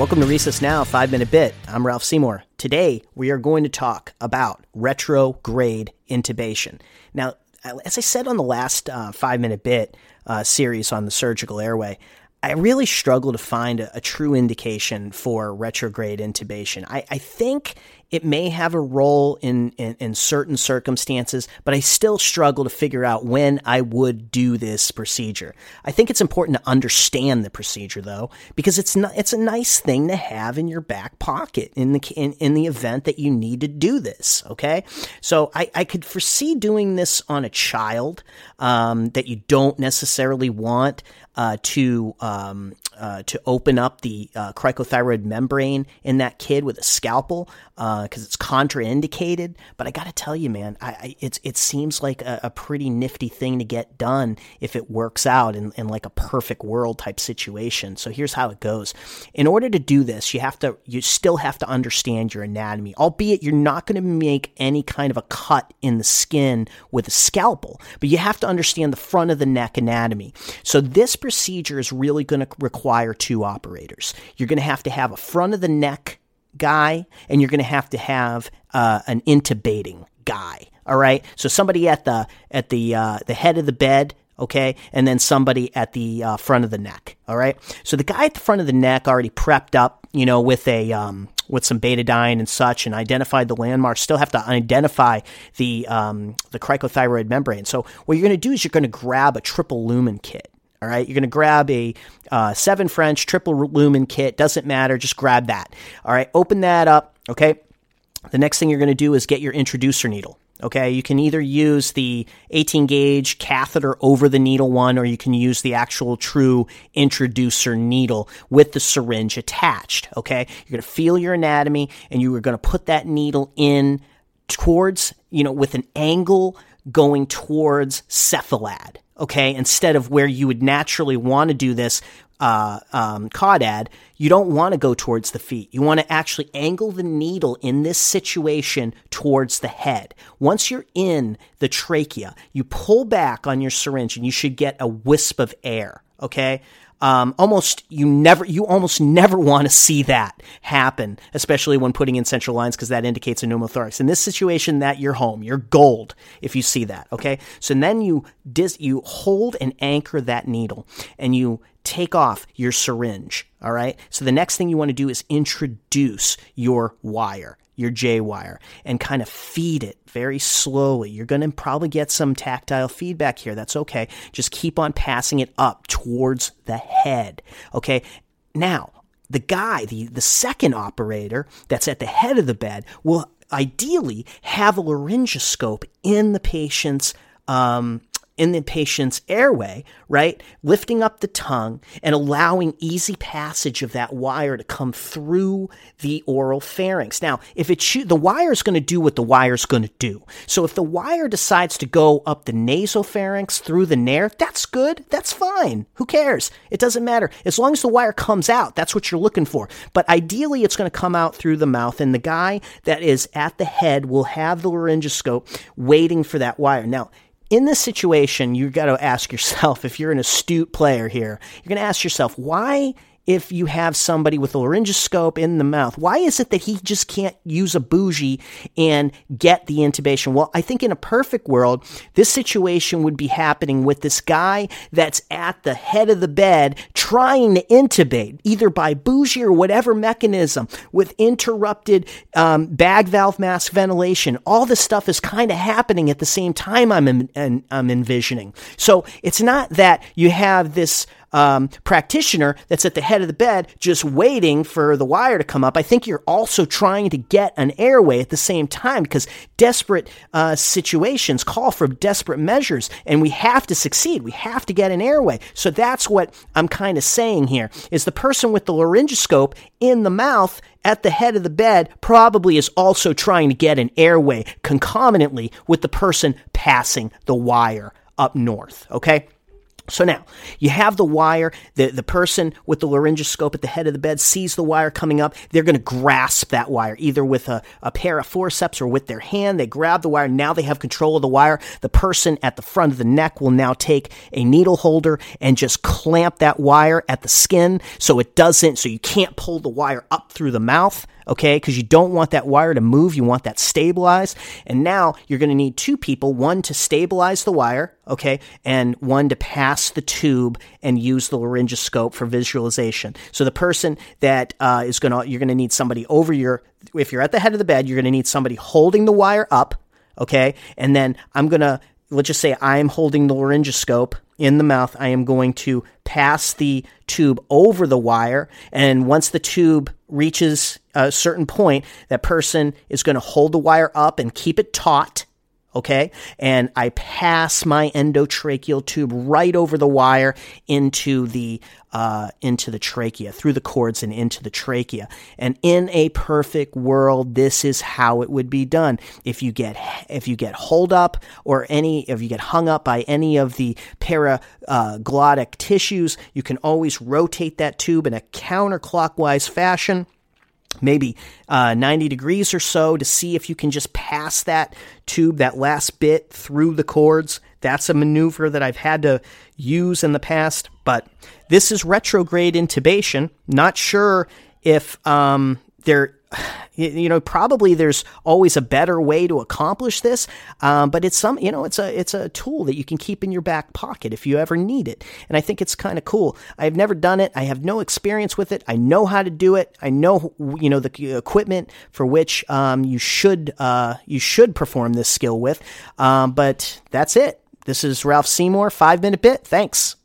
Welcome to Recess Now, 5 Minute Bit. I'm Ralph Seymour. Today, we are going to talk about retrograde intubation. Now, as I said on the last uh, 5 Minute Bit uh, series on the surgical airway, I really struggle to find a, a true indication for retrograde intubation. I, I think it may have a role in, in, in, certain circumstances, but I still struggle to figure out when I would do this procedure. I think it's important to understand the procedure though, because it's not, it's a nice thing to have in your back pocket in the, in, in the event that you need to do this. Okay. So I, I could foresee doing this on a child, um, that you don't necessarily want, uh, to, um, uh, to open up the uh, cricothyroid membrane in that kid with a scalpel because uh, it's contraindicated. But I got to tell you, man, I, I, it's it seems like a, a, pretty nifty thing to get done if it works out in, in like a perfect world type situation. So here's how it goes. In order to do this, you have to you still have to understand your anatomy, albeit you're not going to make any kind of a cut in the skin with a scalpel, but you have to understand the front of the neck anatomy. So this procedure is really going to require two operators. You're going to have to have a front of the neck guy, and you're going to have to have uh, an intubating guy. All right. So somebody at the at the uh, the head of the bed. Okay, and then somebody at the uh, front of the neck. All right. So the guy at the front of the neck already prepped up, you know, with a um, with some betadine and such, and identified the landmarks. Still have to identify the um, the cricothyroid membrane. So what you're going to do is you're going to grab a triple lumen kit. All right, you're going to grab a uh, seven French triple lumen kit. Doesn't matter, just grab that. All right, open that up. Okay, the next thing you're going to do is get your introducer needle. Okay, you can either use the 18 gauge catheter over the needle one, or you can use the actual true introducer needle with the syringe attached. Okay, you're going to feel your anatomy and you are going to put that needle in towards, you know, with an angle going towards cephalad okay, instead of where you would naturally want to do this uh, um, you don't want to go towards the feet. You want to actually angle the needle in this situation towards the head. Once you're in the trachea, you pull back on your syringe and you should get a wisp of air. Okay um, almost you never you almost never want to see that happen, especially when putting in central lines because that indicates a pneumothorax. In this situation, that you're home, you're gold if you see that. Okay, so then you dis you hold and anchor that needle, and you take off your syringe. All right. So the next thing you want to do is introduce your wire your J wire and kind of feed it very slowly. You're going to probably get some tactile feedback here. That's okay. Just keep on passing it up towards the head. Okay. Now, the guy, the, the second operator that's at the head of the bed will ideally have a laryngoscope in the patient's um, in the patient's airway, right? Lifting up the tongue and allowing easy passage of that wire to come through the oral pharynx. Now, if it shoot, the wire is going to do what the wire is going to do. So if the wire decides to go up the nasopharynx through the nare, that's good. That's fine. Who cares? It doesn't matter. As long as the wire comes out, that's what you're looking for. But ideally, it's going to come out through the mouth, and the guy that is at the head will have the laryngoscope waiting for that wire. Now, in this situation, you've got to ask yourself if you're an astute player here, you're going to ask yourself, why if you have somebody with a laryngoscope in the mouth? Why is it that he just can't use a bougie and get the intubation? Well, I think in a perfect world, this situation would be happening with this guy that's at the head of the bed trying to intubate, either by bougie or whatever mechanism, with interrupted um, bag valve mask ventilation. All this stuff is kind of happening at the same time I'm, in, I'm envisioning. So it's not that you have this um, practitioner that's at the head of the bed just waiting for the wire to come up. I think you're also trying to get an airway at the same time because desperate uh, situations call for desperate measures and we have to succeed. We have to get an airway. So that's what I'm kind of saying here is the person with the laryngoscope in the mouth at the head of the bed probably is also trying to get an airway concomitantly with the person passing the wire up north. Okay. So now you have the wire. The, the person with the laryngoscope at the head of the bed sees the wire coming up. They're going to grasp that wire either with a, a pair of forceps or with their hand. They grab the wire. Now they have control of the wire. The person at the front of the neck will now take a needle holder and just clamp that wire at the skin so it doesn't, so you can't pull the wire up through the mouth okay? Because you don't want that wire to move, you want that stabilized. And now you're going to need two people one to stabilize the wire, okay, and one to pass the tube and use the laryngoscope for visualization. So the person that uh, is going to, you're going to need somebody over your, if you're at the head of the bed, you're going to need somebody holding the wire up, okay? And then I'm going to, let's just say I'm holding the laryngoscope in the mouth. I am going to pass the tube over the wire. And once the tube reaches a certain point, that person is going to hold the wire up and keep it taut okay? And I pass my endotracheal tube right over the wire into the uh, into the trachea, through the cords and into the trachea. And in a perfect world, this is how it would be done. If you get if you get hold up or any if you get hung up by any of the paraglottic tissues, you can always rotate that tube in a counterclockwise fashion maybe uh, 90 degrees or so to see if you can just pass that tube, that last bit through the cords. That's a maneuver that I've had to use in the past, but this is retrograde intubation. Not sure if um, there you know probably there's always a better way to accomplish this um, but it's some you know it's a it's a tool that you can keep in your back pocket if you ever need it. And i think it's kind of cool. I've never done it. I have no experience with it. I know how to do it. I know you know the equipment for which um, you should uh, you should perform this skill with um, but that's it. This is ralph seymour five minute bit. Thanks